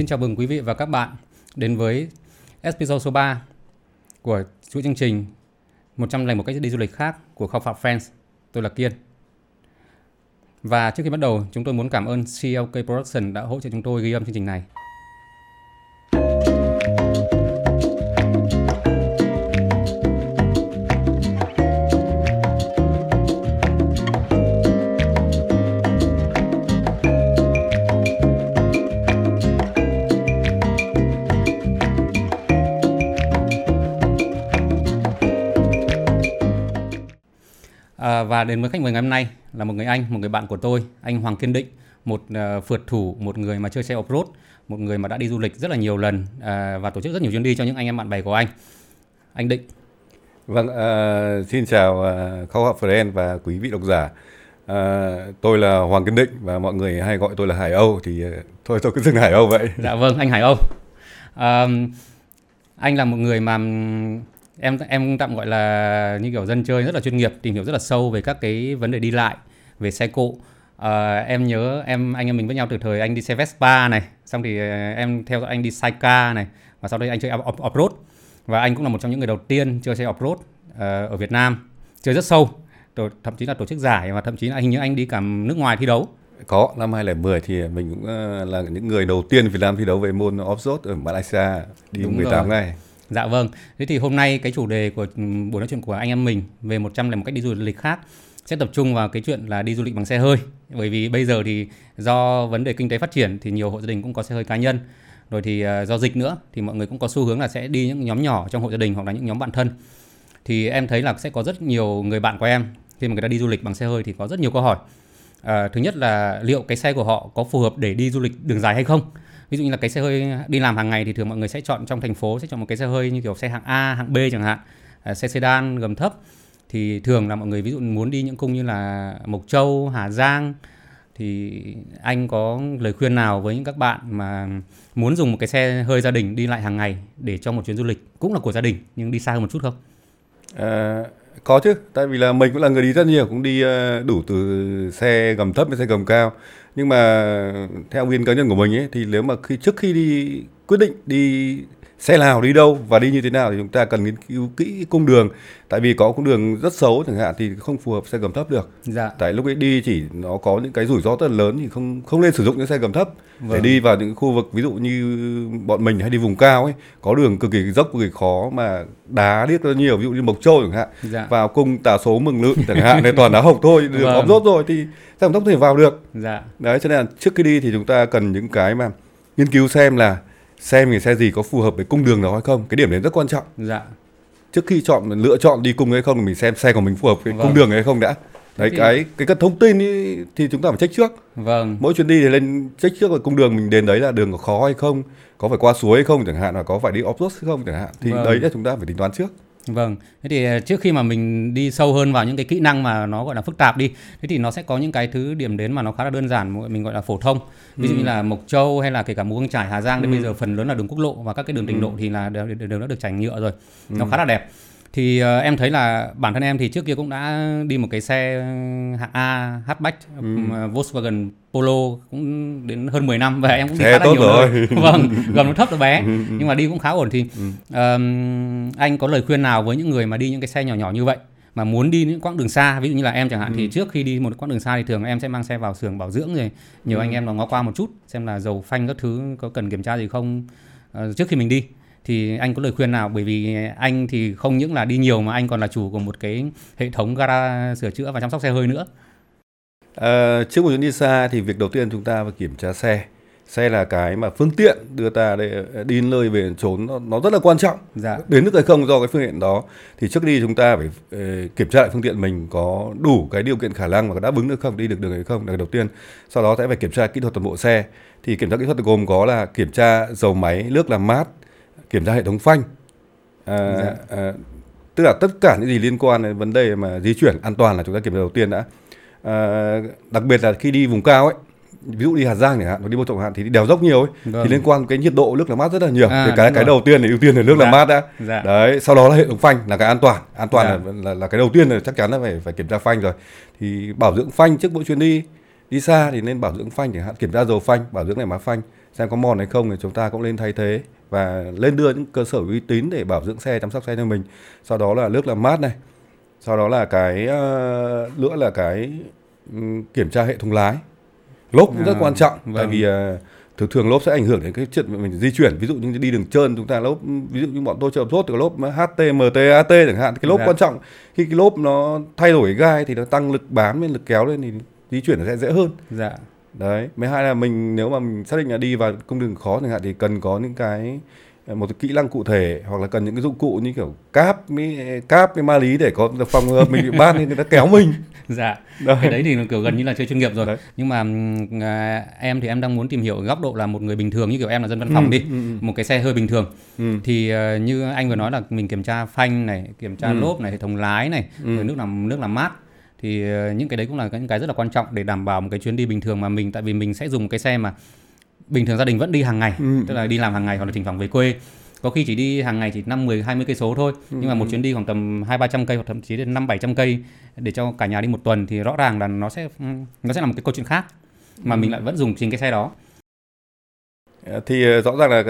Xin chào mừng quý vị và các bạn đến với episode số 3 của chuỗi chương trình 101 cách đi du lịch khác của Khao Phạm Friends. Tôi là Kiên. Và trước khi bắt đầu, chúng tôi muốn cảm ơn CLK Production đã hỗ trợ chúng tôi ghi âm chương trình này. Và đến với khách mời ngày hôm nay là một người anh, một người bạn của tôi, anh Hoàng Kiên Định, một uh, phượt thủ, một người mà chơi xe off-road, một người mà đã đi du lịch rất là nhiều lần uh, và tổ chức rất nhiều chuyến đi cho những anh em bạn bè của anh. Anh Định. Vâng, uh, xin chào uh, Khâu Học Friend và quý vị độc giả. Uh, tôi là Hoàng Kiên Định và mọi người hay gọi tôi là Hải Âu thì uh, thôi tôi cứ dừng Hải Âu vậy. Dạ vâng, anh Hải Âu. Uh, anh là một người mà em em tạm gọi là như kiểu dân chơi rất là chuyên nghiệp tìm hiểu rất là sâu về các cái vấn đề đi lại về xe cộ. À, em nhớ em anh em mình với nhau từ thời anh đi xe Vespa này xong thì ờ, em theo anh đi Saika này và sau đây anh chơi off, off road và anh cũng là một trong những người đầu tiên chơi xe off road uh, ở Việt Nam. Chơi rất sâu tổ, thậm chí là tổ chức giải và thậm chí là hình như anh đi cả nước ngoài thi đấu. Có năm 2010 thì mình cũng là những người đầu tiên Việt Nam thi đấu về môn off-road ở Malaysia đi Đúng 18 rồi. ngày Dạ vâng. Thế thì hôm nay cái chủ đề của ừ, buổi nói chuyện của anh em mình về 100 là một cách đi du lịch khác sẽ tập trung vào cái chuyện là đi du lịch bằng xe hơi. Bởi vì bây giờ thì do vấn đề kinh tế phát triển thì nhiều hộ gia đình cũng có xe hơi cá nhân. Rồi thì ờ, do dịch nữa thì mọi người cũng có xu hướng là sẽ đi những nhóm nhỏ trong hộ gia đình hoặc là những nhóm bạn thân. Thì em thấy là sẽ có rất nhiều người bạn của em khi mà người ta đi du lịch bằng xe hơi thì có rất nhiều câu hỏi. À, thứ nhất là liệu cái xe của họ có phù hợp để đi du lịch đường dài hay không? Ví dụ như là cái xe hơi đi làm hàng ngày thì thường mọi người sẽ chọn trong thành phố sẽ chọn một cái xe hơi như kiểu xe hạng A hạng B chẳng hạn à, xe sedan gầm thấp thì thường là mọi người ví dụ muốn đi những cung như là Mộc Châu Hà Giang thì anh có lời khuyên nào với những các bạn mà muốn dùng một cái xe hơi gia đình đi lại hàng ngày để cho một chuyến du lịch cũng là của gia đình nhưng đi xa hơn một chút không? À, có chứ, tại vì là mình cũng là người đi rất nhiều, cũng đi ờ, đủ từ xe gầm thấp đến xe gầm cao nhưng mà theo nguyên cá nhân của mình ấy, thì nếu mà khi, trước khi đi quyết định đi xe nào đi đâu và đi như thế nào thì chúng ta cần nghiên cứu kỹ cung đường tại vì có cung đường rất xấu chẳng hạn thì không phù hợp xe gầm thấp được dạ. tại lúc ấy đi chỉ nó có những cái rủi ro rất là lớn thì không không nên sử dụng những xe gầm thấp vâng. để đi vào những khu vực ví dụ như bọn mình hay đi vùng cao ấy có đường cực kỳ dốc cực kỳ khó mà đá điếc rất nhiều ví dụ như mộc châu chẳng hạn dạ. vào cung tà số mừng lượn chẳng hạn này toàn đá hộc thôi đường vâng. rốt rồi thì xe gầm thấp thể vào được dạ. đấy cho nên là trước khi đi thì chúng ta cần những cái mà nghiên cứu xem là xem cái xe gì có phù hợp với cung đường đó hay không cái điểm đấy rất quan trọng. Dạ. Trước khi chọn lựa chọn đi cùng hay không thì mình xem xe của mình phù hợp với vâng. cung đường hay không đã. Đấy thì... cái cái cái thông tin ý, thì chúng ta phải check trước. Vâng. Mỗi chuyến đi thì lên check trước là cung đường mình đến đấy là đường có khó hay không có phải qua suối hay không chẳng hạn là có phải đi off road hay không chẳng hạn. Thì vâng. đấy là chúng ta phải tính toán trước Vâng, thế thì ờ, trước khi mà mình đi sâu hơn vào những cái kỹ năng mà nó gọi là phức tạp đi, thế thì nó sẽ có những cái thứ điểm đến mà nó khá là đơn giản, mình gọi là phổ thông. Ví dụ ừ. như là Mộc Châu hay là kể cả Mù Căng Trải, Hà Giang, ừ. đến bây giờ phần lớn là đường quốc lộ và các cái đường tỉnh ừ. lộ thì là đều, đều đã được trải nhựa rồi, ừ. nó khá là đẹp thì uh, em thấy là bản thân em thì trước kia cũng đã đi một cái xe hạng A hatchback ừ. Volkswagen Polo cũng đến hơn 10 năm và em cũng đi xe khá là nhiều rồi. vâng gầm nó thấp nó bé ừ, ừ. nhưng mà đi cũng khá ổn thì ừ. um, anh có lời khuyên nào với những người mà đi những cái xe nhỏ nhỏ như vậy mà muốn đi những quãng đường xa ví dụ như là em chẳng hạn ừ. thì trước khi đi một quãng đường xa thì thường em sẽ mang xe vào xưởng bảo dưỡng rồi nhiều ừ. anh em nó ngó qua một chút xem là dầu phanh các thứ có cần kiểm tra gì không uh, trước khi mình đi thì anh có lời khuyên nào? Bởi vì anh thì không những là đi nhiều mà anh còn là chủ của một cái hệ thống gara sửa chữa và chăm sóc xe hơi nữa. À, trước một chuyến đi xa thì việc đầu tiên chúng ta phải kiểm tra xe. Xe là cái mà phương tiện đưa ta để đi nơi về trốn nó, nó rất là quan trọng. Dạ. đến nước hay không do cái phương tiện đó. Thì trước đi chúng ta phải uh, kiểm tra lại phương tiện mình có đủ cái điều kiện khả năng và đáp ứng được không đi được đường hay không. Là đầu tiên. Sau đó sẽ phải kiểm tra kỹ thuật toàn bộ xe. Thì kiểm tra kỹ thuật gồm có là kiểm tra dầu máy nước làm mát kiểm tra hệ thống phanh à, dạ. à, tức là tất cả những gì liên quan đến vấn đề mà di chuyển an toàn là chúng ta kiểm tra đầu tiên đã à, đặc biệt là khi đi vùng cao ấy ví dụ đi Hà Giang chẳng hạn hoặc đi Bô Trọng hạn thì đi đèo dốc nhiều ấy vâng. thì liên quan cái nhiệt độ nước làm mát rất là nhiều à, thì cái cái đầu tiên là ưu tiên là nước dạ. làm mát đã dạ. đấy sau đó là hệ thống phanh là cái an toàn an toàn dạ. là, là là cái đầu tiên là chắc chắn là phải phải kiểm tra phanh rồi thì bảo dưỡng phanh trước mỗi chuyến đi đi xa thì nên bảo dưỡng phanh chẳng hạn kiểm tra dầu phanh bảo dưỡng này má phanh xem có mòn hay không thì chúng ta cũng lên thay thế và lên đưa những cơ sở uy tín để bảo dưỡng xe chăm sóc xe cho mình. Sau đó là nước làm mát này. Sau đó là cái uh, nữa là cái um, kiểm tra hệ thống lái. Lốp cũng rất À, quan trọng tại vâng. vì uh, thường thường lốp sẽ ảnh hưởng đến cái chuyện mình di chuyển. Ví dụ như đi đường trơn chúng ta lốp ví dụ như bọn tôi chơi rốt thì lốp HT MT AT chẳng hạn cái lốp Dạ. quan trọng. Khi cái lốp nó thay đổi gai thì nó tăng lực bám lên lực kéo lên thì di chuyển nó sẽ dễ hơn. Dạ đấy mấy hai là mình nếu mà mình xác định là đi vào cung đường khó chẳng hạn thì cần có những cái ờ, một cái kỹ năng cụ thể hoặc là cần những cái dụng cụ như kiểu cáp với cáp với ma lý để có phòng mình bị ban thì người ta kéo mình dạ Đấy. cái đấy thì kiểu gần như là chơi chuyên nghiệp rồi Đấy. nhưng mà à, em thì em đang muốn tìm hiểu góc độ là một người bình thường như kiểu em là dân văn phòng Ừ, đi ừ, ừ. một cái xe hơi bình thường Ừ. thì ờ, như anh vừa nói là mình kiểm tra phanh này kiểm tra Ừ. lốp này hệ thống lái này Ừ. rồi nước làm nước làm mát thì ờ, những cái đấy cũng là những cái rất là quan trọng để đảm bảo một cái chuyến đi bình thường mà mình tại vì mình sẽ dùng cái xe mà bình thường gia đình vẫn đi hàng ngày Ừ. tức là đi làm hàng ngày hoặc là thỉnh thoảng về quê có khi chỉ đi hàng ngày chỉ 5 10 20 cây số thôi Ừ, nhưng mà một chuyến đi khoảng tầm 2 300 cây hoặc thậm chí đến 5 700 cây để cho cả nhà đi một tuần thì rõ ràng là nó sẽ nó sẽ là một cái câu chuyện khác mà Ừ. mình lại vẫn dùng chính cái xe đó Ờ, thì ờ, rõ ràng là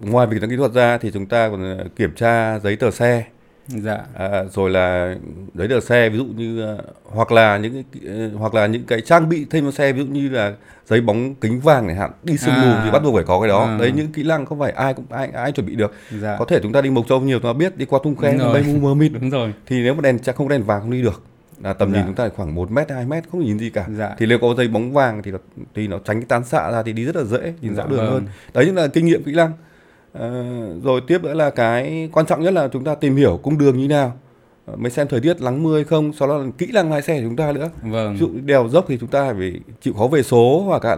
ngoài việc kỹ thuật ra thì chúng ta còn kiểm tra giấy tờ xe dạ. À, rồi là giấy tờ xe ví dụ như ờ, hoặc là những cái ờ, hoặc là những cái trang bị thêm cho xe ví dụ như là giấy bóng kính vàng chẳng hạn đi sương mù À. thì bắt buộc phải có cái đó. À. đấy những kỹ năng không phải ai cũng ai ai chuẩn bị được. Dạ. Có thể chúng ta đi mộc châu nhiều chúng ta biết đi qua tung khe mây mù mờ mịt. Đúng rồi. Thì nếu mà đèn chắc không đèn vàng không đi được. Là tầm nhìn Dạ. chúng ta khoảng 1 mét 2 mét không nhìn gì cả. Dạ. Thì nếu có giấy bóng vàng thì nó, thì nó tránh cái tán xạ ra thì đi rất là dễ nhìn Dạ rõ đường vâng. hơn. Đấy chính là kinh nghiệm kỹ năng Ờ, rồi tiếp nữa là cái quan trọng nhất là chúng ta tìm hiểu cung đường như nào. Ờ, mới xem thời tiết nắng mưa hay không sau đó là kỹ năng lái xe của chúng ta nữa. Vâng. Ví dụ đèo dốc thì chúng ta phải chịu khó về số hoặc là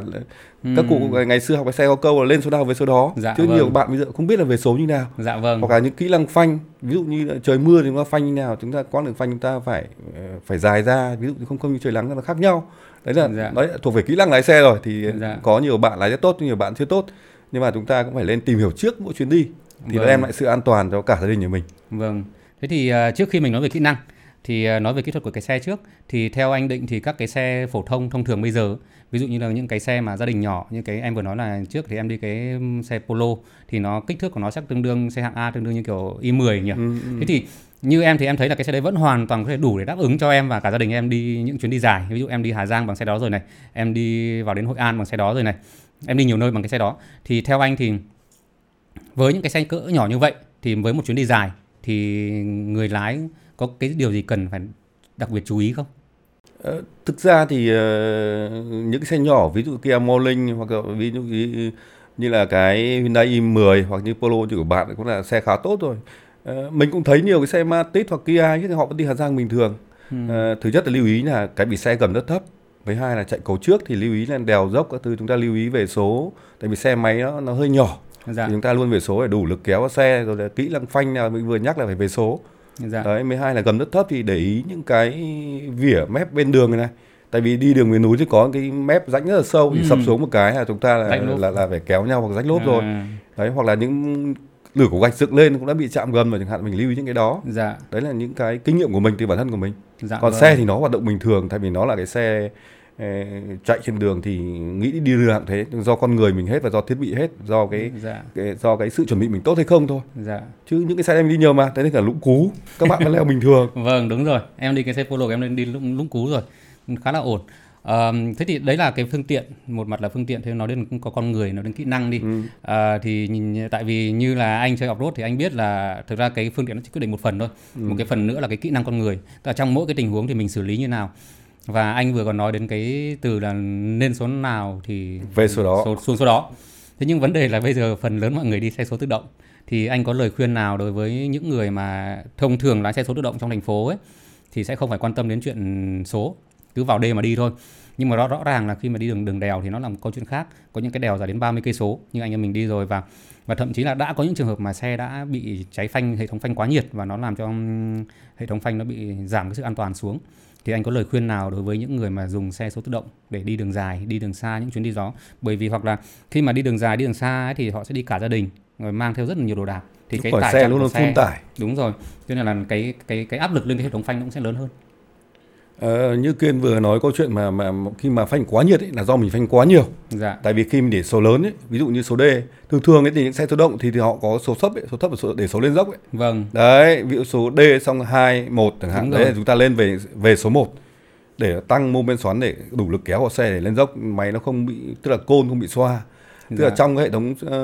các cụ ngày xưa học cái xe có câu là lên số nào về số đó. Dạ, chứ vâng. nhiều bạn bây giờ không biết là về số như nào. Dạ vâng. Hoặc là những kỹ năng phanh ví dụ như là trời mưa thì chúng ta phanh như nào chúng ta quãng đường phanh chúng ta phải ờ, phải dài ra ví dụ như không không như trời nắng nó khác nhau. Đấy là Dạ. đấy là thuộc về kỹ năng lái xe rồi thì Dạ. có nhiều bạn lái rất tốt nhiều bạn chưa tốt nhưng mà chúng ta cũng phải lên tìm hiểu trước mỗi chuyến đi thì nó Vâng. đem lại sự an toàn cho cả gia đình nhà mình Vâng. Thế thì ờ, trước khi mình nói về kỹ năng thì ờ, nói về kỹ thuật của cái xe trước thì theo anh định thì các cái xe phổ thông thông thường bây giờ ví dụ như là những cái xe mà gia đình nhỏ như cái em vừa nói là trước thì em đi cái xe Polo thì nó kích thước của nó chắc tương đương xe hạng A tương đương như kiểu i10 nhỉ. Ừ, ừ. Thế thì như em thì em thấy là cái xe đấy vẫn hoàn toàn có thể đủ để đáp ứng cho em và cả gia đình em đi những chuyến đi dài. Ví dụ em đi Hà Giang bằng xe đó rồi này, em đi vào đến Hội An bằng xe đó rồi này, em đi nhiều nơi bằng cái xe đó. Thì theo anh thì với những cái xe cỡ nhỏ như vậy thì với một chuyến đi dài thì người lái có cái điều gì cần phải đặc biệt chú ý không? Ờ, thực ra thì ờ, những cái xe nhỏ ví dụ Kia Morning hoặc là ví dụ như, như là cái Hyundai i10 hoặc như Polo như của bạn cũng là xe khá tốt rồi Ờ, mình cũng thấy nhiều cái xe Matic hoặc Kia nhưng họ vẫn đi Hà Giang bình thường Ừ. Thứ nhất là lưu ý là cái bị xe gầm rất thấp với hai là chạy cầu trước thì lưu ý là đèo dốc các thứ chúng ta lưu ý về số. Tại vì xe máy nó nó hơi nhỏ. Dạ, thì chúng ta luôn về số để đủ lực kéo xe rồi là kỹ năng phanh nào mình vừa nhắc là phải về số. Dạ, đấy mới hai là gầm rất thấp thì để ý những cái vỉa mép bên đường này này. Tại vì đi đường miền núi thì có cái mép rãnh rất là sâu thì Ừ. sập xuống một cái là chúng ta là là, là phải kéo nhau hoặc rách lốp rồi. À, đấy hoặc là những lửa của gạch dựng lên cũng đã bị chạm gầm rồi chẳng hạn mình lưu ý những cái đó. Dạ, đấy là những cái kinh nghiệm của mình từ bản thân của mình. Dạ. còn vâng. xe thì nó hoạt động bình thường tại vì nó là cái xe chạy trên đường thì nghĩ đi đường thế do con người mình hết và do thiết bị hết do cái, dạ, cái do cái sự chuẩn bị mình tốt hay không thôi dạ. chứ những cái xe em đi nhiều mà thế nên cả lũng cú các bạn vẫn leo bình thường Vâng, đúng rồi. Em đi cái xe Polo em lên đi lũng, lũng cú rồi. Khá là ổn. Ờm, thế thì đấy là cái phương tiện, một mặt là phương tiện, thế nói đến có con người, nói đến kỹ năng đi. Ừ. À, thì nhìn, tại vì như là anh chơi off-road thì anh biết là thực ra cái phương tiện nó chỉ quyết định một phần thôi. Ừ. Một cái phần nữa là cái kỹ năng con người. Tức là trong mỗi cái tình huống thì mình xử lý như nào. Và anh vừa còn nói đến cái từ là nên số nào thì về số đó. số, xuống số đó. Thế nhưng vấn đề là bây giờ phần lớn mọi người đi xe số tự động. Thì anh có lời khuyên nào đối với những người mà thông thường lái xe số tự động trong thành phố ấy thì sẽ không phải quan tâm đến chuyện số? Cứ vào đêm mà đi thôi. Nhưng mà rõ rõ ràng là khi mà đi đường đường đèo thì nó là một câu chuyện khác. Có những cái đèo dài đến 30 cây số như anh em mình đi rồi và và thậm chí là đã có những trường hợp mà xe đã bị cháy phanh hệ thống phanh quá nhiệt và nó làm cho hệ thống phanh nó bị giảm cái sự an toàn xuống thì anh có lời khuyên nào đối với những người mà dùng xe số tự động để đi đường dài đi đường xa những chuyến đi đó bởi vì hoặc là khi mà đi đường dài đi đường xa ấy, thì họ sẽ đi cả gia đình rồi mang theo rất là nhiều đồ đạc. Thì cái khỏi tải xe luôn luôn phun tải. Đúng rồi. Cho nên là cái cái cái áp lực lên cái hệ thống phanh nó cũng sẽ lớn hơn Ờ, như kiên vừa nói câu chuyện mà mà khi mà phanh quá nhiệt ấy, là do mình phanh quá nhiều. Dạ. Tại vì khi mình để số lớn ấy, ví dụ như số D thường thường ấy thì những xe số động thì, thì họ có số thấp ấy, số thấp là số để số lên dốc ấy. Vâng. Đấy ví dụ số D xong 2, 1 chẳng hạn. Đấy chúng ta lên về về số 1 để tăng mô men xoắn để đủ lực kéo của xe để lên dốc. Máy nó không bị tức là côn không bị xoa tức là Dạ. trong cái hệ thống ờ,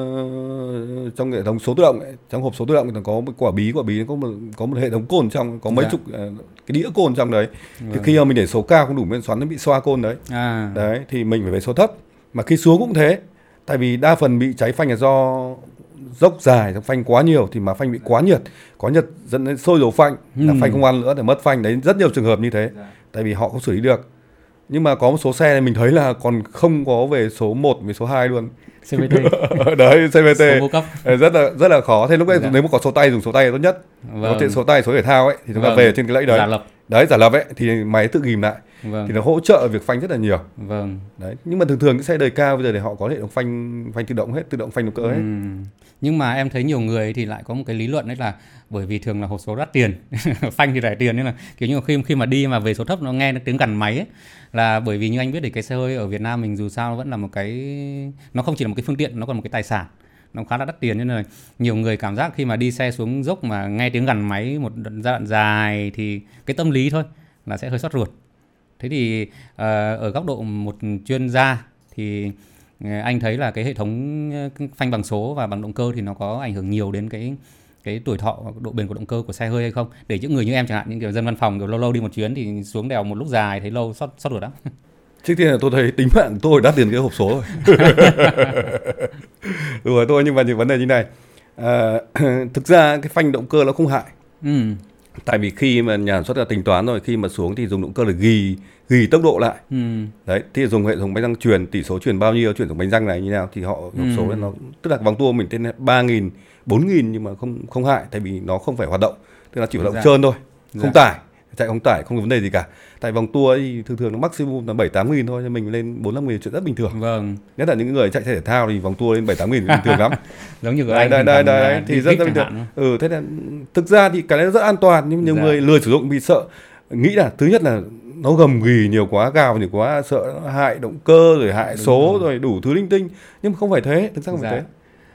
trong hệ thống số tự động ấy, trong hộp số tự động thì có một quả bí quả bí nó có một có một hệ thống côn trong có mấy Dạ. chục ờ, cái đĩa côn trong đấy thì Vâng. khi mà mình để số cao không đủ men xoắn nó bị xoa côn đấy à đấy thì mình phải về số thấp mà khi xuống cũng thế tại vì đa phần bị cháy phanh là do dốc dài phanh quá nhiều thì mà phanh bị quá nhiệt quá nhiệt dẫn đến sôi dầu phanh là Ừ. phanh không ăn nữa để mất phanh đấy rất nhiều trường hợp như thế Dạ. tại vì họ không xử lý được nhưng mà có một số xe này mình thấy là còn không có về số 1 về số 2 luôn CVT đấy CVT cấp. Rất là rất là khó. Thế lúc đấy Dạ. nếu mà có số tay dùng số tay tốt nhất. Có vâng. thể số tay số thể thao ấy thì chúng ta Vâng. về trên cái lẫy đấy. Giả lập. Đấy giả lập ấy thì máy tự ghim lại vâng. Thì nó hỗ trợ việc phanh rất là nhiều. Vâng. Đấy nhưng mà thường thường những xe đời cao bây giờ thì họ có hệ thống phanh phanh tự động hết tự động phanh động cơ hết. Ừm. Nhưng mà em thấy nhiều người thì lại có một cái lý luận đấy là bởi vì thường là hộp số đắt tiền, phanh thì rẻ tiền nên là kiểu như khi khi mà đi mà về số thấp nó nghe nó tiếng gằn máy ấy, là bởi vì như anh biết thì cái xe hơi ở Việt Nam mình dù sao nó vẫn là một cái nó không chỉ là một cái phương tiện nó còn một cái tài sản nó khá là đắt tiền nên là nhiều người cảm giác khi mà đi xe xuống dốc mà nghe tiếng gằn máy một giai đoạn dài thì cái tâm lý thôi là sẽ hơi sót ruột thế thì ờ, ở góc độ một chuyên gia thì ờ, anh thấy là cái hệ thống ờ, phanh bằng số và bằng động cơ thì nó có ảnh hưởng nhiều đến cái cái tuổi thọ độ bền của động cơ của xe hơi hay không? Để những người như em chẳng hạn những kiểu dân văn phòng kiểu lâu lâu đi một chuyến thì xuống đèo một lúc dài thấy lâu sót sót ruột lắm. Trước tiên là tôi thấy tính mạng tôi đắt tiền cái hộp số rồi. Đúng rồi tôi nhưng mà những vấn đề như này à, thực ra cái phanh động cơ nó không hại. Ừ tại vì khi mà nhà sản xuất là tính toán rồi khi mà xuống thì dùng động cơ là ghi ghi tốc độ lại ừ đấy thì dùng hệ thống bánh răng truyền tỷ số truyền bao nhiêu chuyển xuống bánh răng này như nào thì họ hộp số Ừ. nó tức là vòng tua mình tên là ba nghìn bốn nghìn nhưng mà không không hại tại vì nó không phải hoạt động tức là chỉ hoạt động Dạ. trơn thôi không Dạ. tải chạy không tải không có vấn đề gì cả. Tại vòng tua thì thường thường nó maximum là bảy tám nghìn thôi nhưng mình lên bốn năm nghìn chuyện rất bình thường. Vâng. Nhất là những người chạy thể thao thì vòng tua lên bảy tám nghìn bình thường lắm. Giống như của anh đây đây là đây thì rất rất bình thường. ừ thế là thực ra thì cái đấy rất an toàn nhưng nhiều Dạ. người lười sử dụng vì sợ nghĩ là thứ nhất là nó gầm ghì nhiều quá gào nhiều quá sợ nó hại động cơ rồi hại Đúng số rồi. rồi đủ thứ linh tinh. Nhưng mà không phải thế thực ra không phải Dạ. thế.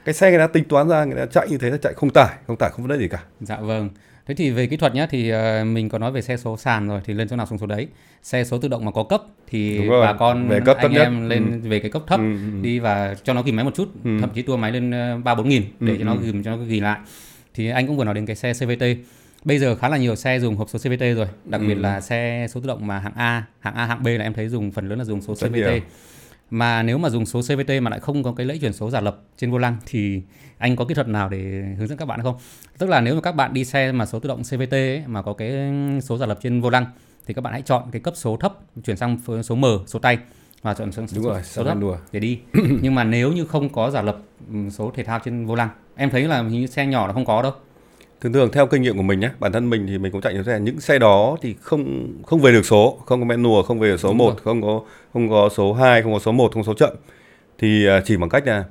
Cái xe người ta tính toán ra người ta chạy như thế là chạy không tải không tải không vấn đề gì cả. Dạ vâng. Thế thì về kỹ thuật nhá thì ờ, mình có nói về xe số sàn rồi thì lên chỗ nào xuống số đấy. Xe số tự động mà có cấp thì bà con về cấp anh thấp nhất. em lên về cái cấp thấp Ừ, ừ. đi và cho nó ghim máy một chút, Ừ. thậm chí tua máy lên ờ, ba bốn nghìn để Ừ, cho nó ừ. ghim cho nó ghì lại. Thì anh cũng vừa nói đến cái xe CVT. Bây giờ khá là nhiều xe dùng hộp số CVT rồi, đặc biệt Ừ. là xe số tự động mà hạng A, hạng A, hạng B là em thấy dùng phần lớn là dùng số Rất CVT. nhiều. Mà nếu mà dùng số CVT mà lại không có cái lẫy chuyển số giả lập trên vô lăng thì anh có kỹ thuật nào để hướng dẫn các bạn không? Tức là nếu mà các bạn đi xe mà số tự động CVT ấy, mà có cái số giả lập trên vô lăng thì các bạn hãy chọn cái cấp số thấp chuyển sang số M, số tay và chọn số, đúng số, rồi số thấp đùa để đi. Nhưng mà nếu như không có giả lập ừm, số thể thao trên vô lăng, em thấy là hình như xe nhỏ là không có đâu. Thường thường theo kinh nghiệm của mình nhé bản thân mình thì mình cũng chạy nhiều xe những xe đó thì không không về được số không có manual không về được số Đúng 1 rồi. không có không có số 2 không có số 1 không có số chậm thì à, chỉ bằng cách là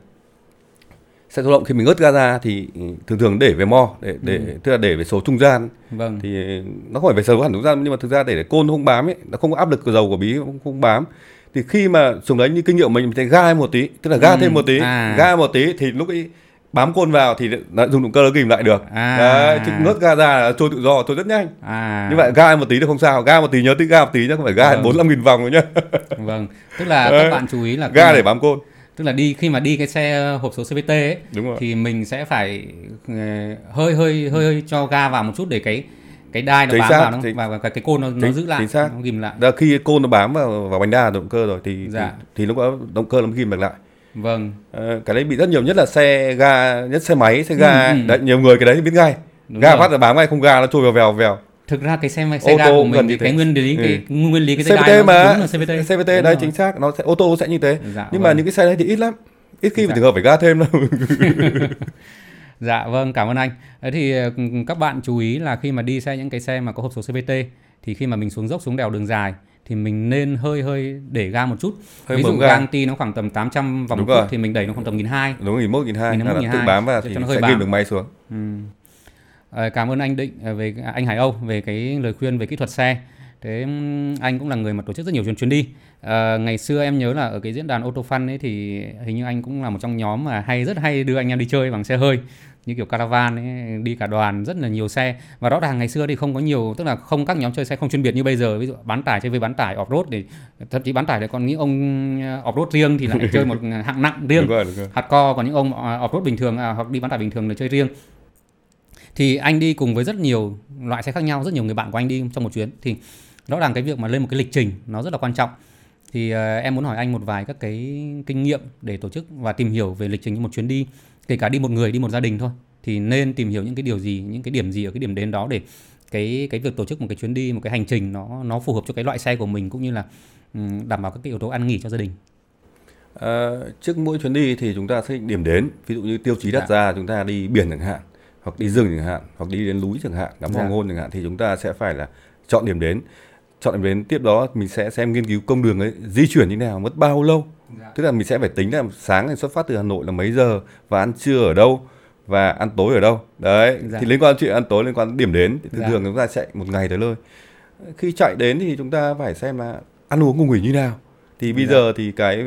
xe tự động khi mình ngớt ga ra thì ừ, thường thường để về mo để để tức là để về số trung gian Vâng. thì nó không phải về số hẳn trung gian nhưng mà thực ra để, để côn không bám ấy nó không có áp lực của dầu của bí không, không bám thì khi mà xuống đấy như kinh nghiệm mình mình thấy ga một tí tức là ga Ừ, thêm một tí à. ga một tí thì lúc ấy bám côn vào thì nó dùng động cơ nó kìm lại được À. đấy chứ ngớt ga ra là trôi tự do trôi rất nhanh À. như vậy ga một tí thì không sao ga một tí nhớ tí ga một tí nhá không phải ga Vâng. bốn năm nghìn vòng nữa nhá Vâng. Tức là Đấy. các bạn chú ý là ga mà- để bám côn tức là đi khi mà đi cái xe hộp số CVT ấy đúng rồi thì mình sẽ phải ờ, hơi hơi hơi hơi cho ga vào một chút để cái cái đai nó Chính bám xác, vào nó chính- và, cái, cái côn nó, nó chính- giữ lại chính xác. nó ghim lại Đó, khi côn nó bám vào vào bánh đa động cơ rồi thì Dạ. thì, thì lúc đó động cơ nó mới ghim được lại vâng Ờ, cái đấy bị rất nhiều nhất là xe ga nhất xe máy xe ga Ừ, ừ. đấy nhiều người cái đấy biết ngay đúng ga rồi. phát là bám ngay không ga nó trôi vào vèo vèo thực ra cái xe xe Ô ga của mình thì cái nguyên lý cái Ừ. nguyên lý cái dây CVT mà đúng là CVT CVT Đúng đấy rồi. chính xác nó sẽ ô tô sẽ như thế Dạ, nhưng mà vâng. những cái xe đấy thì ít lắm ít khi Dạ. phải trường hợp phải ga thêm đâu Dạ vâng, cảm ơn anh. Thế thì ờ, các bạn chú ý là khi mà đi xe những cái xe mà có hộp số CVT thì khi mà mình xuống dốc xuống đèo đường dài thì mình nên hơi hơi để ga một chút. Hơi Ví dụ ga. ti nó khoảng tầm 800 vòng một phút thì mình đẩy nó khoảng tầm 1200. đúng nghìn một nghìn hai Nghìn là tự nghìn hai. bám vào Cho thì nó hơi sẽ bám. được máy xuống Ừ. Ờ, cảm ơn anh Định ờ, về anh Hải Âu về cái lời khuyên về kỹ thuật xe. Thế anh cũng là người mà tổ chức rất nhiều chuyến chuyến đi. À, ngày xưa em nhớ là ở cái diễn đàn auto fun ấy thì hình như anh cũng là một trong nhóm mà hay rất hay đưa anh em đi chơi bằng xe hơi như kiểu caravan ấy, đi cả đoàn rất là nhiều xe. Và rõ ràng ngày xưa thì không có nhiều tức là không các nhóm chơi xe không chuyên biệt như bây giờ. Ví dụ bán tải chơi với bán tải off road thì thậm chí bán tải thì còn những ông off road riêng thì lại chơi một hạng nặng riêng. Hạt co còn những ông off road bình thường à, hoặc đi bán tải bình thường là chơi riêng. Thì anh đi cùng với rất nhiều loại xe khác nhau rất nhiều người bạn của anh đi trong một chuyến. Thì rõ ràng cái việc mà lên một cái lịch trình nó rất là quan trọng thì uh, em muốn hỏi anh một vài các cái kinh nghiệm để tổ chức và tìm hiểu về lịch trình như một chuyến đi kể cả đi một người đi một gia đình thôi thì nên tìm hiểu những cái điều gì những cái điểm gì ở cái điểm đến đó để cái cái việc tổ chức một cái chuyến đi một cái hành trình nó nó phù hợp cho cái loại xe của mình cũng như là um, đảm bảo các cái yếu tố ăn nghỉ cho gia đình à, trước mỗi chuyến đi thì chúng ta xác định điểm đến ví dụ như tiêu chí đặt dạ. ra chúng ta đi biển chẳng hạn hoặc đi rừng chẳng hạn hoặc đi đến núi chẳng hạn ngắm dạ. hoàng hôn chẳng hạn thì chúng ta sẽ phải là chọn điểm đến chọn đến tiếp đó mình sẽ xem nghiên cứu công đường ấy di chuyển như nào mất bao lâu dạ. tức là mình sẽ phải tính là sáng thì xuất phát từ hà nội là mấy giờ và ăn trưa ở đâu và ăn tối ở đâu đấy dạ. thì liên quan chuyện ăn tối liên quan đến điểm đến thì dạ. thường chúng ta chạy một ngày tới nơi khi chạy đến thì chúng ta phải xem là ăn uống ngủ nghỉ như nào thì bây dạ. giờ thì cái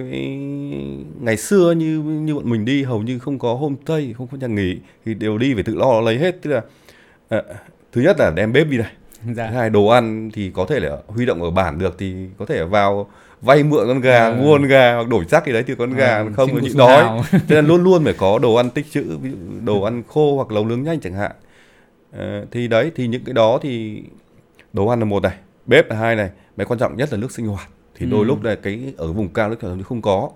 ngày xưa như như bọn mình đi hầu như không có hôm tây không có nhà nghỉ thì đều đi phải tự lo lấy hết tức là à, thứ nhất là đem bếp đi này dạ. thứ hai đồ ăn thì có thể là huy động ở bản được thì có thể vào vay mượn con gà ừ. mua con gà hoặc đổi chắc gì đấy thì con gà ừ, không có nhịn đói cho nên luôn luôn phải có đồ ăn tích trữ ví dụ đồ ăn khô hoặc nấu nướng nhanh chẳng hạn à, thì đấy thì những cái đó thì đồ ăn là một này bếp là hai này cái quan trọng nhất là nước sinh hoạt thì đôi ừ. lúc là cái ở vùng cao nước như không có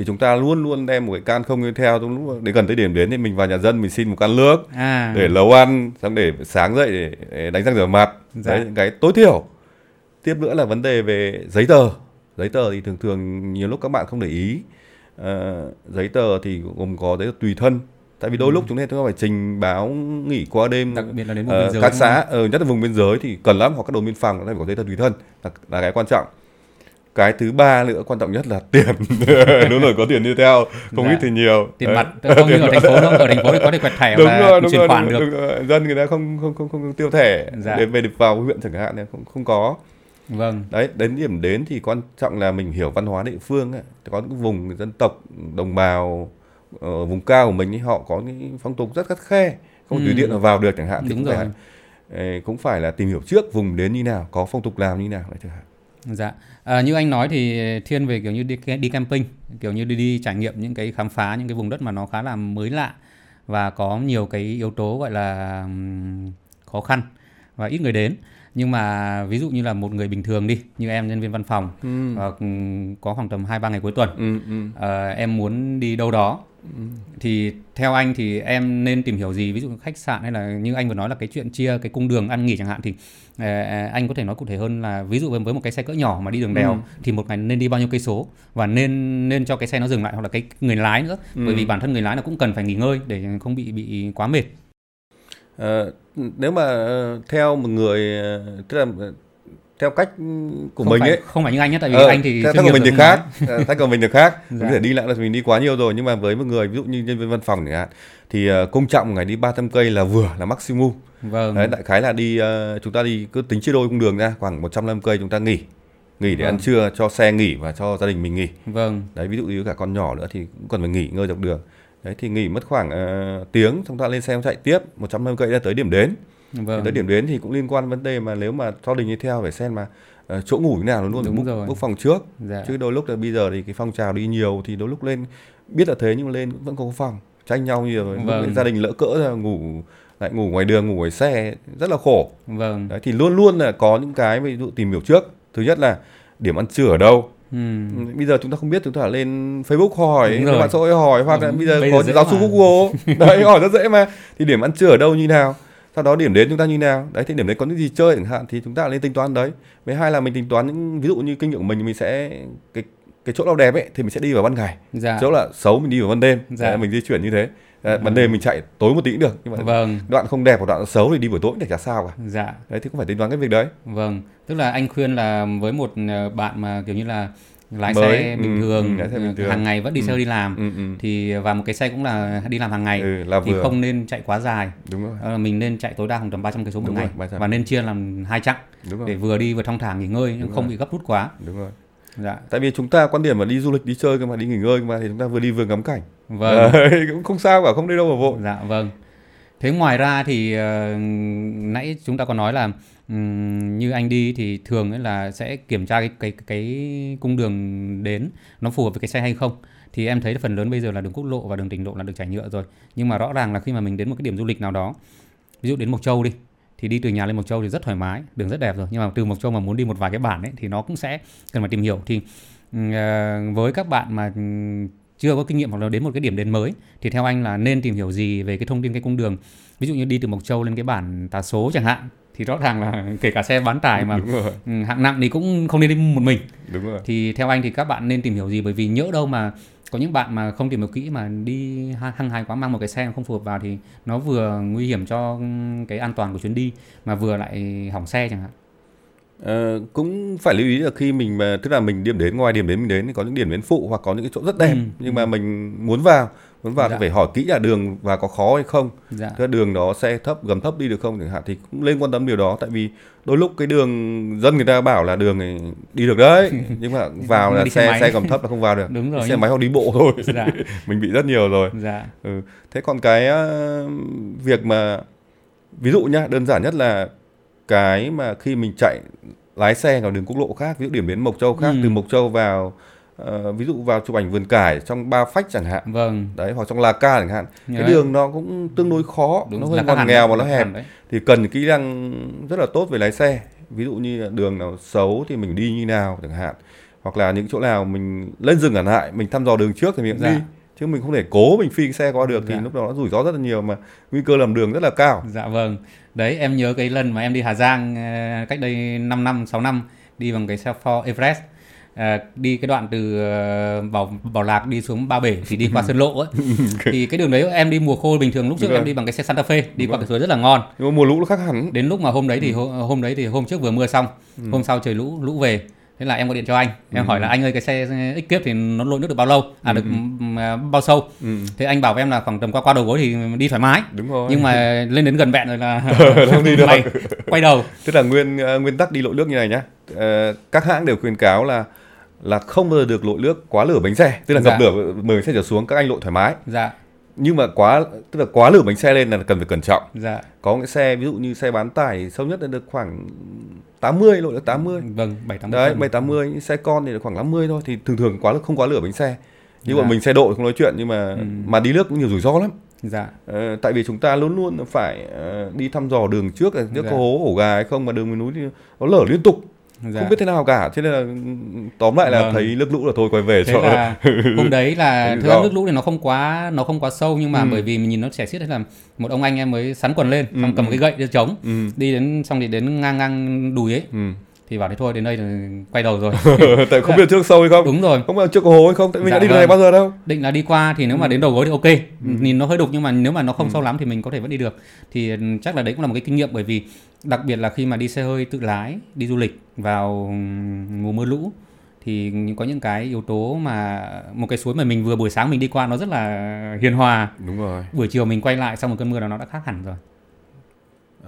thì chúng ta luôn luôn đem một cái can không như theo trong lúc đến gần tới điểm đến thì mình vào nhà dân mình xin một can nước à. để nấu ăn xong để sáng dậy để đánh răng rửa mặt. Dạ. đấy những cái tối thiểu. Tiếp nữa là vấn đề về giấy tờ. Giấy tờ thì thường thường nhiều lúc các bạn không để ý. Uh, giấy tờ thì gồm có giấy tờ tùy thân. Tại vì đôi ừ. lúc chúng ta phải trình báo nghỉ qua đêm. Đặc biệt là đến vùng uh, biên giới các xã uh, nhất là vùng biên giới thì cần lắm hoặc các đồn biên phòng có thể có giấy tờ tùy thân. Là, là cái quan trọng cái thứ ba nữa quan trọng nhất là tiền đúng rồi có tiền đi theo không dạ. ít thì nhiều tiền mặt không như ở thành phố đâu ở thành phố thì có thể quẹt thẻ đúng và rồi, đúng chuyển khoản được đúng rồi. dân người ta không không không không tiêu thẻ dạ. để về được vào huyện chẳng hạn này không không có vâng đấy đến điểm đến thì quan trọng là mình hiểu văn hóa địa phương ấy. có những vùng dân tộc đồng bào ở vùng cao của mình ấy, họ có những phong tục rất khắt khe không ừ. tùy tiện là vào được chẳng hạn thì đúng cũng rồi. phải cũng phải là tìm hiểu trước vùng đến như nào có phong tục làm như nào đấy chẳng hạn Dạ, à, như anh nói thì thiên về kiểu như đi, đi camping, kiểu như đi đi trải nghiệm những cái khám phá những cái vùng đất mà nó khá là mới lạ và có nhiều cái yếu tố gọi là khó khăn và ít người đến. Nhưng mà ví dụ như là một người bình thường đi, như em nhân viên văn phòng, ừ. và có khoảng tầm hai ba ngày cuối tuần, ừ, ừ. À, em muốn đi đâu đó thì theo anh thì em nên tìm hiểu gì ví dụ khách sạn hay là như anh vừa nói là cái chuyện chia cái cung đường ăn nghỉ chẳng hạn thì uh, anh có thể nói cụ thể hơn là ví dụ với một cái xe cỡ nhỏ mà đi đường đèo ừ. thì một ngày nên đi bao nhiêu cây số và nên nên cho cái xe nó dừng lại hoặc là cái người lái nữa ừ. bởi vì bản thân người lái nó cũng cần phải nghỉ ngơi để không bị bị quá mệt uh, nếu mà theo một người tức là theo cách của không mình phải, ấy. không phải như anh nhé tại vì ờ, anh thì theo cách của mình thì khác cách của mình thì khác. Dạ. mình có thể đi lại là mình đi quá nhiều rồi nhưng mà với một người ví dụ như nhân viên văn phòng chẳng hạn thì uh, công trọng ngày đi 300 cây là vừa là maximum. Vâng. đấy đại khái là đi uh, chúng ta đi cứ tính chia đôi cung đường ra khoảng 150 cây chúng ta nghỉ. Nghỉ để vâng. ăn trưa cho xe nghỉ và cho gia đình mình nghỉ. Vâng. Đấy ví dụ như cả con nhỏ nữa thì cũng cần phải nghỉ ngơi dọc đường. Đấy thì nghỉ mất khoảng uh, tiếng chúng ta lên xe chạy tiếp 150 cây ra tới điểm đến vâng. tới điểm đến thì cũng liên quan vấn đề mà nếu mà gia đình đi theo phải xem mà uh, chỗ ngủ như nào luôn Đúng book, rồi. book phòng trước. Dạ. chứ đôi lúc là bây giờ thì cái phong trào đi nhiều thì đôi lúc lên biết là thế nhưng mà lên vẫn có phòng. Tranh nhau nhiều rồi vâng. gia đình lỡ cỡ ra ngủ lại ngủ ngoài đường ngủ ngoài xe rất là khổ. Vâng. Đấy thì luôn luôn là có những cái ví dụ tìm hiểu trước. Thứ nhất là điểm ăn trưa ở đâu. Ừ. bây giờ chúng ta không biết chúng ta lên Facebook hỏi bạn xã hội hỏi hoặc là bây giờ bây có giáo sư Google. Đấy hỏi rất dễ mà. Thì điểm ăn trưa ở đâu như nào sau đó điểm đến chúng ta như nào? Đấy thì điểm đến có những gì chơi chẳng hạn thì chúng ta lên tính toán đấy. Với hai là mình tính toán những ví dụ như kinh nghiệm của mình mình sẽ cái cái chỗ nào đẹp ấy thì mình sẽ đi vào ban ngày. Dạ. chỗ là xấu mình đi vào ban đêm. Dạ. mình di chuyển như thế. Ban đêm mình chạy tối một tí cũng được nhưng mà vâng. đoạn không đẹp hoặc đoạn xấu thì đi buổi tối để chả sao cả. Dạ. Đấy thì cũng phải tính toán cái việc đấy. Vâng tức là anh khuyên là với một ờ, bạn mà kiểu như là lái Mới, xe bình ừ, thường, ừ, lái xe bình thường. hàng ngày vẫn đi Ừ. xe đi làm ừ, ừ. thì và một cái xe cũng là đi làm hàng ngày Ừ, là thì vừa. không nên chạy quá dài đúng rồi Ờ, mình nên chạy tối đa khoảng tầm 300 cây số một Đúng ngày rồi, 300. và nên chia làm hai chặng để vừa đi vừa thong thả nghỉ ngơi nhưng không rồi. bị gấp rút quá đúng rồi dạ tại vì chúng ta quan điểm là đi du lịch đi chơi cơ mà đi nghỉ ngơi cơ mà thì chúng ta vừa đi vừa ngắm cảnh vâng cũng không sao cả không đi đâu mà vội Dạ vâng. Thế ngoài ra thì uh, nãy chúng ta có nói là um, như anh đi thì thường ấy là sẽ kiểm tra cái cái cái cung đường đến nó phù hợp với cái xe hay không. Thì em thấy phần lớn bây giờ là đường quốc lộ và đường tỉnh lộ là được trải nhựa rồi. Nhưng mà rõ ràng là khi mà mình đến một cái điểm du lịch nào đó, ví dụ đến Mộc Châu đi thì đi từ nhà lên Mộc Châu thì rất thoải mái, đường rất đẹp rồi. Nhưng mà từ Mộc Châu mà muốn đi một vài cái bản ấy thì nó cũng sẽ cần phải tìm hiểu thì uh, với các bạn mà ừ, chưa có kinh nghiệm hoặc là đến một cái điểm đến mới thì theo anh là nên tìm hiểu gì về cái thông tin cái cung đường? Ví dụ như đi từ Mộc Châu lên cái bản Tà Số chẳng hạn thì rõ ràng là kể cả xe bán tải mà ừ, hạng nặng thì cũng không nên đi một mình. Đúng rồi. Thì theo anh thì các bạn nên tìm hiểu gì? Bởi vì nhỡ đâu mà có những bạn mà không tìm hiểu kỹ mà đi hăng hái quá mang một cái xe không phù hợp vào thì nó vừa nguy hiểm cho cái an toàn của chuyến đi mà vừa lại hỏng xe chẳng hạn Ờ, cũng phải lưu ý là khi mình mà tức là mình điểm đến ngoài điểm đến mình đến thì có những điểm đến phụ hoặc có những cái chỗ rất đẹp. Ừ, nhưng mà mình muốn vào muốn vào Dạ. thì phải hỏi kỹ là đường và có khó hay không. Dạ. Cái đường đó xe thấp gầm thấp đi được không chẳng hạn thì cũng lên quan tâm điều đó. Tại vì đôi lúc cái đường dân người ta bảo là đường này đi được đấy nhưng mà vào là xe xe máy. xe gầm thấp là không vào được. Đúng rồi. Xe nhưng- máy hoặc đi bộ thôi. Dạ. Mình bị rất nhiều rồi. Dạ. Ừ. thế còn cái ờ, việc mà ví dụ nhá đơn giản nhất là cái mà khi mình chạy lái xe vào đường quốc lộ khác ví dụ điểm đến Mộc Châu khác Ừ. từ Mộc Châu vào ờ, ví dụ vào chụp ảnh vườn cải trong Ba Phách chẳng hạn. Vâng. Đấy hoặc trong La Ca chẳng hạn. Cái Đấy. đường nó cũng tương đối khó đúng nó hơi hẳn nghèo mà nó hẹp. thì cần kỹ năng rất là tốt về lái xe. Ví dụ như đường nào xấu thì mình đi như nào chẳng hạn. Hoặc là những chỗ nào mình lên rừng hẳn hại mình thăm dò đường trước thì mình cũng Dạ. đi chứ mình không thể cố mình phi cái xe qua được thì Dạ. lúc đó nó rủi ro rất là nhiều mà nguy cơ lầm đường rất là cao Dạ vâng. Đấy em nhớ cái lần mà em đi Hà Giang ờ, cách đây 5 năm, 6 năm đi bằng cái xe Ford Everest. Ờ, đi cái đoạn từ ờ, Bảo Bảo Lạc đi xuống Ba Bể thì đi qua Sơn Lộ ấy. thì cái đường đấy em đi mùa khô bình thường lúc trước rồi. em đi bằng cái xe Santa Fe, đi Đúng qua rồi. cái suối rất là ngon. nhưng mà mùa lũ nó khác hẳn Đến lúc mà hôm đấy thì hô- hôm đấy thì hôm trước vừa mưa xong, Ừ. hôm sau trời lũ lũ về. Thế là em gọi điện cho anh, em hỏi là anh ơi cái xe X kiếp thì nó lội nước được bao lâu? À được ừm, à, bao sâu? ừ. Thế anh bảo với em là khoảng tầm qua qua đầu gối thì đi thoải mái. đúng rồi Nhưng mà lên đến gần vẹn rồi là không đi được. mày quay đầu. tức là nguyên ờ, nguyên tắc đi lội nước như này nhá Ờ, các hãng đều khuyên cáo là là không bao giờ được lội nước quá lửa bánh xe tức là Dạ. ngập lửa mười bánh xe trở xuống các anh lội thoải mái Dạ, nhưng mà quá tức là quá lửa bánh xe lên là cần phải cẩn trọng dạ. có cái xe ví dụ như xe bán tải sâu nhất là được khoảng 80 lội được 80 Vâng, 7 8 đấy 7 80 những xe con thì khoảng 50 thôi thì thường thường quá không quá lửa bánh xe như Dạ. bọn mình xe độ không nói chuyện nhưng mà Ừ. mà đi nước cũng nhiều rủi ro lắm Dạ, Ờ, tại vì chúng ta luôn luôn phải ờ, đi thăm dò đường trước là trước Dạ. có hố ổ gà hay không mà đường miền núi thì nó lở liên tục dạ. không biết thế nào cả cho nên là tóm lại là Vâng. thấy nước lũ là thôi quay về Thế cho là hôm đấy là thực ra nước lũ thì nó không quá nó không quá sâu nhưng mà Ừ. bởi vì mình nhìn nó trẻ xiết thế là một ông anh em mới sắn quần lên Ừ, xong cầm ừ. cái gậy để chống ừ, đi đến xong thì đến ngang ngang đùi ấy ừ. Thì bảo thế thôi đến đây là quay đầu rồi. Tại không biết trước sâu hay không. Đúng rồi. Không biết trước có hố hay không tại mình Dạ đã đi đường vâng. này bao giờ đâu. Định là đi qua thì nếu mà Ừ. đến đầu gối thì ok. Nhìn nó hơi đục nhưng mà nếu mà nó không sâu lắm thì mình có thể vẫn đi được. Thì ừ, chắc là đấy cũng là một cái kinh nghiệm bởi vì đặc biệt là khi mà đi xe hơi tự lái đi du lịch vào ừm, mùa mưa lũ thì có những cái yếu tố mà một cái suối mà mình vừa buổi sáng mình đi qua nó rất là hiền hòa. Đúng rồi. Buổi chiều mình quay lại sau một cơn mưa đó nó đã khác hẳn rồi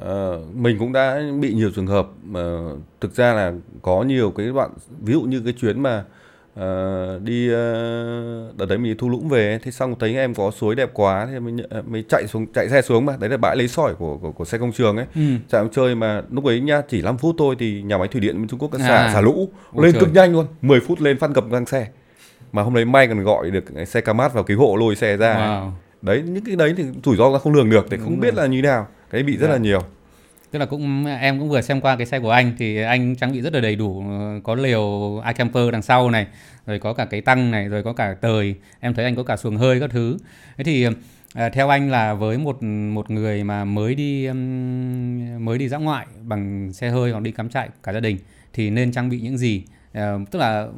Ờ, mình cũng đã bị nhiều trường hợp mà thực ra là có nhiều cái đoạn ví dụ như cái chuyến mà ờ, đi uh, đợt đấy mình đi thu lũng về thế xong thấy em có suối đẹp quá thì mình nhận- mới chạy xuống chạy xe xuống mà đấy là bãi lấy sỏi của của, của xe công trường ấy ừ. chạy chơi mà lúc ấy nhá chỉ 5 phút thôi thì nhà máy thủy điện bên Trung Quốc đã xả À. xả lũ Ôi lên trời. cực nhanh luôn 10 phút lên phát gập ngang xe mà hôm đấy may còn gọi được cái xe Camat vào cứu hộ lôi xe ra wow. đấy những cái đấy thì rủi ro là không lường được thì không biết là như nào cái bị rất là nhiều. Tức là cũng em cũng vừa xem qua cái xe của anh thì anh trang bị rất là đầy đủ ờ, có lều iCamper đằng sau này rồi có cả cái tăng này rồi có cả tời. Em thấy anh có cả xuồng hơi các thứ. Thế thì à, theo anh là với một một người mà mới đi mới đi dã ngoại bằng xe hơi hoặc đi cắm trại cả gia đình thì nên trang bị những gì? Ờ, tức là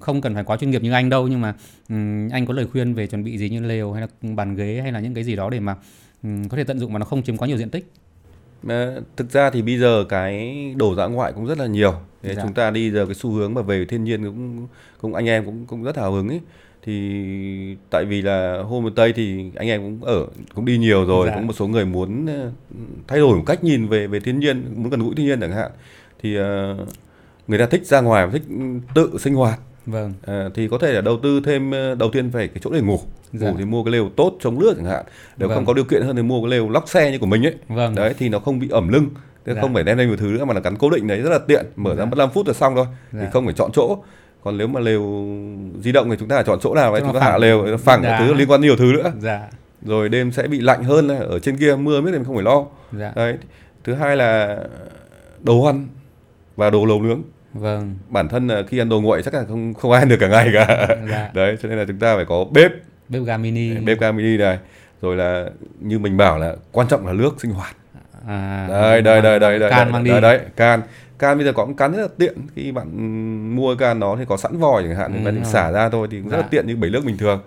không cần phải quá chuyên nghiệp như anh đâu nhưng mà anh có lời khuyên về chuẩn bị gì như lều hay là bàn ghế hay là những cái gì đó để mà có thể tận dụng mà nó không chiếm quá nhiều diện tích thực ra thì bây giờ cái đồ dã ngoại cũng rất là nhiều. Thế Dạ. chúng ta đi giờ cái xu hướng mà về thiên nhiên cũng cũng anh em cũng cũng rất hào hứng ấy. Thì tại vì là homestay thì anh em cũng ở cũng đi nhiều rồi, Dạ. cũng một số người muốn ờ, thay đổi một cách nhìn về về thiên nhiên, muốn gần gũi thiên nhiên chẳng hạn. Thì ờ, người ta thích ra ngoài, thích tự sinh hoạt vâng. Ờ, thì có thể là đầu tư thêm ờ, đầu tiên phải cái chỗ để ngủ. Dạ. ngủ thì mua cái lều tốt chống nước chẳng hạn. Nếu Vâng. không có điều kiện hơn thì mua cái lều lóc xe như của mình ấy. Vâng. Đấy thì nó không bị ẩm lưng. Thế Dạ. không phải đem lên một thứ nữa mà là gắn cố định đấy rất là tiện. Mở ra Dạ. mất 5 phút là xong thôi thì Dạ. không phải chọn chỗ. Còn nếu mà lều di động thì chúng ta chọn chỗ nào đấy? Chúng ta hạ lều phẳng Dạ. thứ liên quan nhiều thứ nữa. Dạ. Rồi đêm sẽ bị lạnh hơn ở trên kia mưa biết thì mình không phải lo. Dạ. Đấy thứ hai là đồ ăn và đồ lầu nướng vâng. Bản thân là khi ăn đồ nguội chắc là không không ai ăn được cả ngày cả. Dạ. Đấy cho nên là chúng ta phải có bếp. Bếp ga mini. Bếp ga mini này. Rồi là như mình bảo là quan trọng là nước sinh hoạt. À, đây đây đây đây đây can đây, mang đi. đây, đấy can. Can bây giờ có can rất là tiện. Khi bạn mua can đó thì có sẵn vòi chẳng hạn Ừ, bạn xả ra thôi thì cũng rất là Dạ. tiện như bể nước bình thường.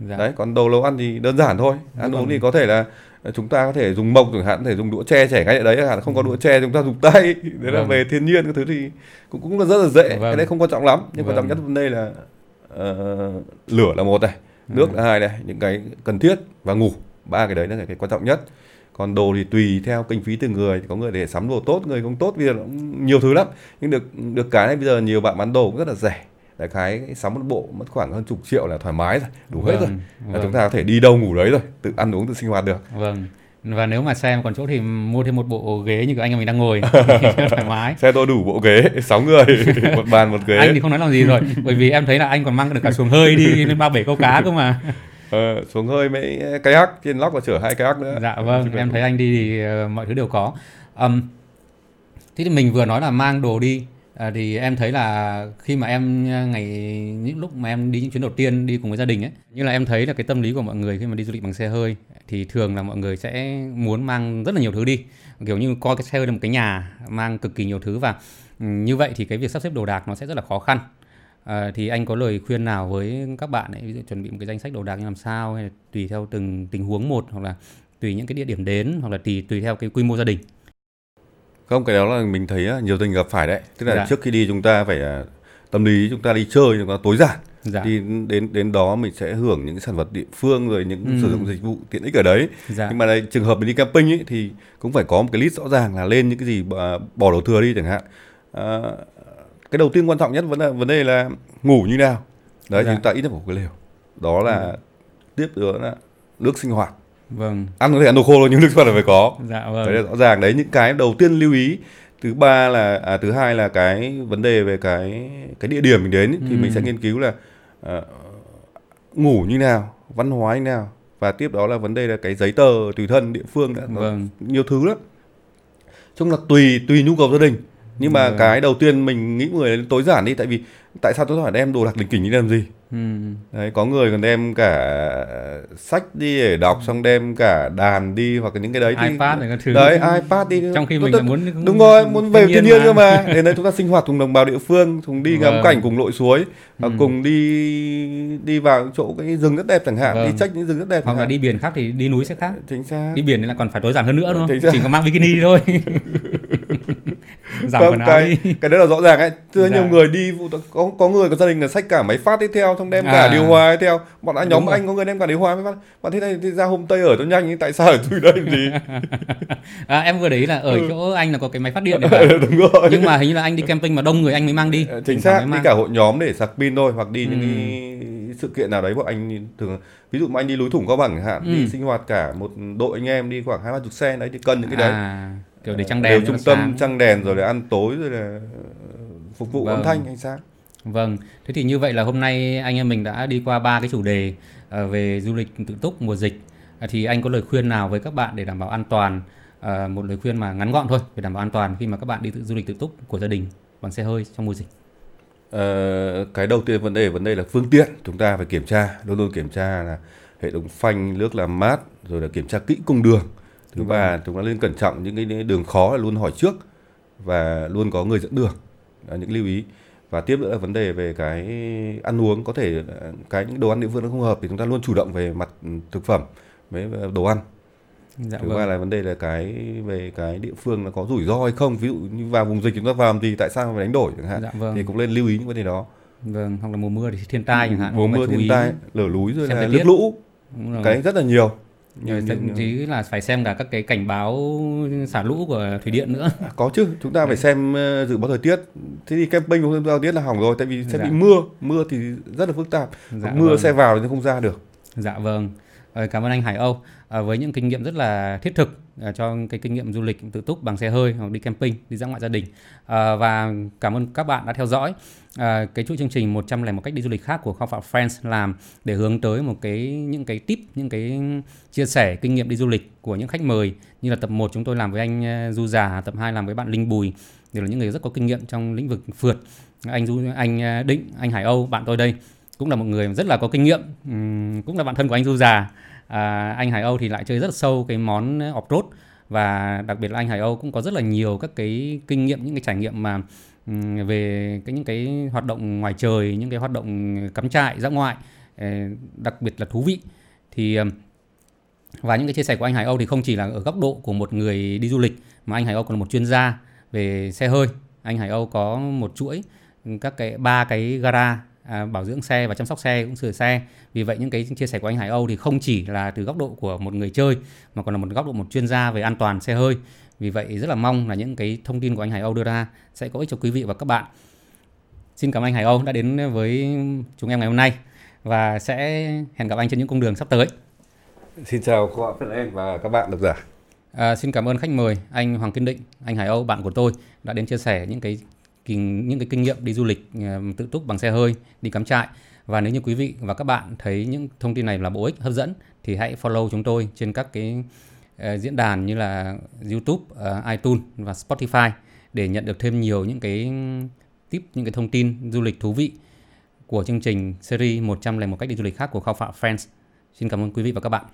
Dạ. đấy còn đồ nấu ăn thì đơn giản thôi. Ăn uống thì có thể là ờ, chúng ta có thể dùng mộc chẳng hạn có thể dùng đũa tre chẻ ngay ở đấy chẳng hạn không có đũa tre chúng ta dùng tay. Đấy là Vâng. về thiên nhiên cái thứ thì cũng cũng là rất là dễ Vâng. cái đấy không quan trọng lắm. Nhưng quan trọng Vâng. nhất vấn đề là ờ, lửa là một này nước là hai này những cái cần thiết và ngủ ba cái đấy là cái quan trọng nhất. Còn đồ thì tùy theo kinh phí từng người có người để sắm đồ tốt người không tốt bây giờ cũng nhiều thứ lắm. Nhưng được được cái này bây giờ nhiều bạn bán đồ cũng rất là rẻ đại khái sắm một bộ mất khoảng hơn chục triệu là thoải mái rồi đủ hết rồi Vâng, là vâng. chúng ta có thể đi đâu ngủ đấy rồi tự ăn uống tự sinh hoạt được Vâng. Và nếu mà xem còn chỗ thì mua thêm một bộ ghế như của anh em mình đang ngồi thoải mái. xe tôi đủ bộ ghế sáu người một bàn một ghế Anh thì không nói làm gì rồi, bởi vì em thấy là anh còn mang được cả xuồng hơi đi lên ba bể câu cá cơ mà. ờ, xuống hơi mấy kayak trên lóc và chở hai kayak nữa Dạ vâng, em thấy anh đi thì ờ, mọi thứ đều có. Ừm, thế thì mình vừa nói là mang đồ đi à, thì em thấy là khi mà em ờ, ngày những lúc mà em đi những chuyến đầu tiên đi cùng với gia đình ấy như là em thấy là cái tâm lý của mọi người khi mà đi du lịch bằng xe hơi thì thường là mọi người sẽ muốn mang rất là nhiều thứ đi. Kiểu như coi cái xe hơi là một cái nhà mang cực kỳ nhiều thứ và ừ, như vậy thì cái việc sắp xếp đồ đạc nó sẽ rất là khó khăn. À, thì anh có lời khuyên nào với các bạn ấy ví dụ chuẩn bị một cái danh sách đồ đạc như làm sao hay là tùy theo từng tình huống một hoặc là tùy những cái địa điểm đến hoặc là tùy tùy theo cái quy mô gia đình? Không cái đó là mình thấy nhiều tình gặp phải đấy. Tức là Dạ. trước khi đi chúng ta phải à, tâm lý chúng ta đi chơi chúng ta tối giản. Dạ. Đi đến đến đó mình sẽ hưởng những sản vật địa phương rồi những Ừ. sử dụng dịch vụ tiện ích ở đấy. Dạ. Nhưng mà đây, trường hợp mình đi camping ấy, thì cũng phải có một cái list rõ ràng là lên những cái gì bỏ, bỏ đồ thừa đi chẳng hạn. À, cái đầu tiên quan trọng nhất vấn đề vấn đề là ngủ như nào. Đấy Dạ. chúng ta ít nhất có cái lều. Đó là tiếp nữa là nước sinh hoạt vâng. Ăn có thể ăn đồ khô thôi nhưng nước hoạt là phải có. Dạ đấy là vâng rõ ràng đấy những cái đầu tiên lưu ý. Thứ ba là à, thứ hai là cái vấn đề về cái cái địa điểm mình đến ấy, thì Ừ. mình sẽ nghiên cứu là à, ngủ như nào văn hóa như nào. Và tiếp đó là vấn đề là cái giấy tờ tùy thân địa phương đã vâng. nhiều thứ lắm. Chung là tùy tùy nhu cầu gia đình nhưng mà Vâng. cái đầu tiên mình nghĩ người tối giản đi tại vì tại sao tôi phải đem đồ đặc đình kỉnh đi làm gì ừ. Đấy, có người còn đem cả sách đi để đọc xong đem cả đàn đi hoặc là những cái đấy thì ipad này các thứ đấy ipad đi trong khi mình lại muốn đúng rồi muốn về thiên nhiên cơ mà. đến đây chúng ta sinh hoạt cùng đồng bào địa phương cùng đi ngắm Vâng. cảnh cùng lội suối hoặc Ừ. cùng đi đi vào chỗ cái rừng rất đẹp chẳng hạn Vâng. đi check những rừng rất đẹp hoặc là đi biển khác thì đi núi sẽ khác chính xác đi biển thì là còn phải tối giản hơn nữa đúng không chỉ có mang bikini thôi giảm Không, quần áo cái đi cái đấy là rõ ràng ấy Thưa Dạ. nhiều người đi có có người có gia đình là xách cả máy phát đi theo xong đem cả À. điều hòa đi theo bọn anh nhóm Đúng rồi. anh có người đem cả điều hòa máy phát bạn thế này thì ra hôm tây ở cho nhanh nhưng tại sao ở tôi đây gì à, em vừa đấy là ở Ừ. chỗ anh là có cái máy phát điện đấy phải đúng rồi nhưng mà hình như là anh đi camping mà đông người anh mới mang đi Ờ, chính xác mới đi cả hội nhóm để sạc pin thôi hoặc đi những Ừ. cái sự kiện nào đấy bọn anh thường ví dụ mà anh đi núi thủng cao bằng chẳng hạn Ừ. đi sinh hoạt cả một đội anh em đi khoảng hai ba chục xe đấy thì cần những cái đấy à, kiểu để trăng Đều đèn trung tâm sáng. trăng đèn rồi là ăn tối rồi là phục vụ Vâng. âm thanh hay sao Vâng, thế thì như vậy là hôm nay anh em mình đã đi qua ba cái chủ đề ờ, về du lịch tự túc mùa dịch. À, thì anh có lời khuyên nào với các bạn để đảm bảo an toàn? Ờ, một lời khuyên mà ngắn gọn thôi để đảm bảo an toàn khi mà các bạn đi tự du lịch tự túc của gia đình bằng xe hơi trong mùa dịch. Ờ, cái đầu tiên vấn đề vấn đề là phương tiện chúng ta phải kiểm tra luôn luôn kiểm tra là hệ thống phanh nước làm mát rồi là kiểm tra kỹ cung đường thứ Vâng. ba chúng ta nên cẩn trọng những cái đường khó là luôn hỏi trước và luôn có người dẫn đường. Là những lưu ý. Và tiếp nữa là vấn đề về cái ăn uống. Có thể ờ, cái những đồ ăn địa phương nó không hợp thì chúng ta luôn chủ động về mặt ừ, thực phẩm với đồ ăn. Dạ, thứ vâng. ba là vấn đề là cái về cái địa phương nó có rủi ro hay không. Ví dụ như vào vùng dịch chúng ta vào thì tại sao phải đánh đổi chẳng hạn? Dạ, vâng. thì cũng nên lưu ý những vấn đề đó. Vâng hoặc là mùa mưa thì thiên tai chẳng hạn mùa mưa thiên tai lở núi rồi là nước lũ. Cái rất là nhiều nhưng, thậm chí là phải xem cả các cái cảnh báo xả lũ của thủy điện nữa. À, có chứ chúng ta phải xem ờ, dự báo thời tiết. Thế thì camping không thời tiết là hỏng rồi tại vì sẽ dạ. bị mưa. Mưa thì rất là phức tạp. Dạ, mưa vâng. xe vào thì không ra được. Dạ vâng. Ờ, cảm ơn anh Hải Âu. À, với những kinh nghiệm rất là thiết thực à, cho cái kinh nghiệm du lịch tự túc bằng xe hơi hoặc đi camping đi ra ngoại gia đình. À, và cảm ơn các bạn đã theo dõi à, cái chuỗi chương trình 101 cách đi du lịch khác của khao phạm Friends làm để hướng tới một cái những cái tip những cái chia sẻ kinh nghiệm đi du lịch của những khách mời. Như là tập 1 chúng tôi làm với anh ờ, Du Già tập 2 làm với bạn Linh Bùi. Đều là những người rất có kinh nghiệm trong lĩnh vực phượt. Anh Du anh ờ, Định anh Hải Âu bạn tôi đây cũng là một người rất là có kinh nghiệm. Cũng là bạn thân của anh Du Già. À, anh Hải Âu thì lại chơi rất sâu cái món off-road. Và đặc biệt là anh Hải Âu cũng có rất là nhiều các cái kinh nghiệm những cái trải nghiệm mà về cái những cái hoạt động ngoài trời những cái hoạt động cắm trại dã ngoại ờ, đặc biệt là thú vị. Thì và những cái chia sẻ của anh Hải Âu thì không chỉ là ở góc độ của một người đi du lịch mà anh Hải Âu còn là một chuyên gia về xe hơi. Anh Hải Âu có một chuỗi các cái ba cái gara à, bảo dưỡng xe và chăm sóc xe cũng sửa xe. Vì vậy những cái chia sẻ của anh Hải Âu thì không chỉ là từ góc độ của một người chơi mà còn là một góc độ một chuyên gia về an toàn xe hơi vì vậy rất là mong là những cái thông tin của anh Hải Âu đưa ra sẽ có ích cho quý vị và các bạn. Xin cảm ơn anh Hải Âu đã đến với chúng em ngày hôm nay và sẽ hẹn gặp anh trên những cung đường sắp tới. Xin chào các bạn em và các bạn độc giả. À, xin cảm ơn khách mời anh Hoàng Kiên Định, anh Hải Âu, bạn của tôi đã đến chia sẻ những cái những cái kinh nghiệm đi du lịch ờ, tự túc bằng xe hơi, đi cắm trại. Và nếu như quý vị và các bạn thấy những thông tin này là bổ ích, hấp dẫn thì hãy follow chúng tôi trên các cái Ờ, diễn đàn như là YouTube, ờ, iTunes và Spotify để nhận được thêm nhiều những cái tip, những cái thông tin du lịch thú vị của chương trình series 101 cách đi du lịch khác của Khao Phạm Friends. Xin cảm ơn quý vị và các bạn.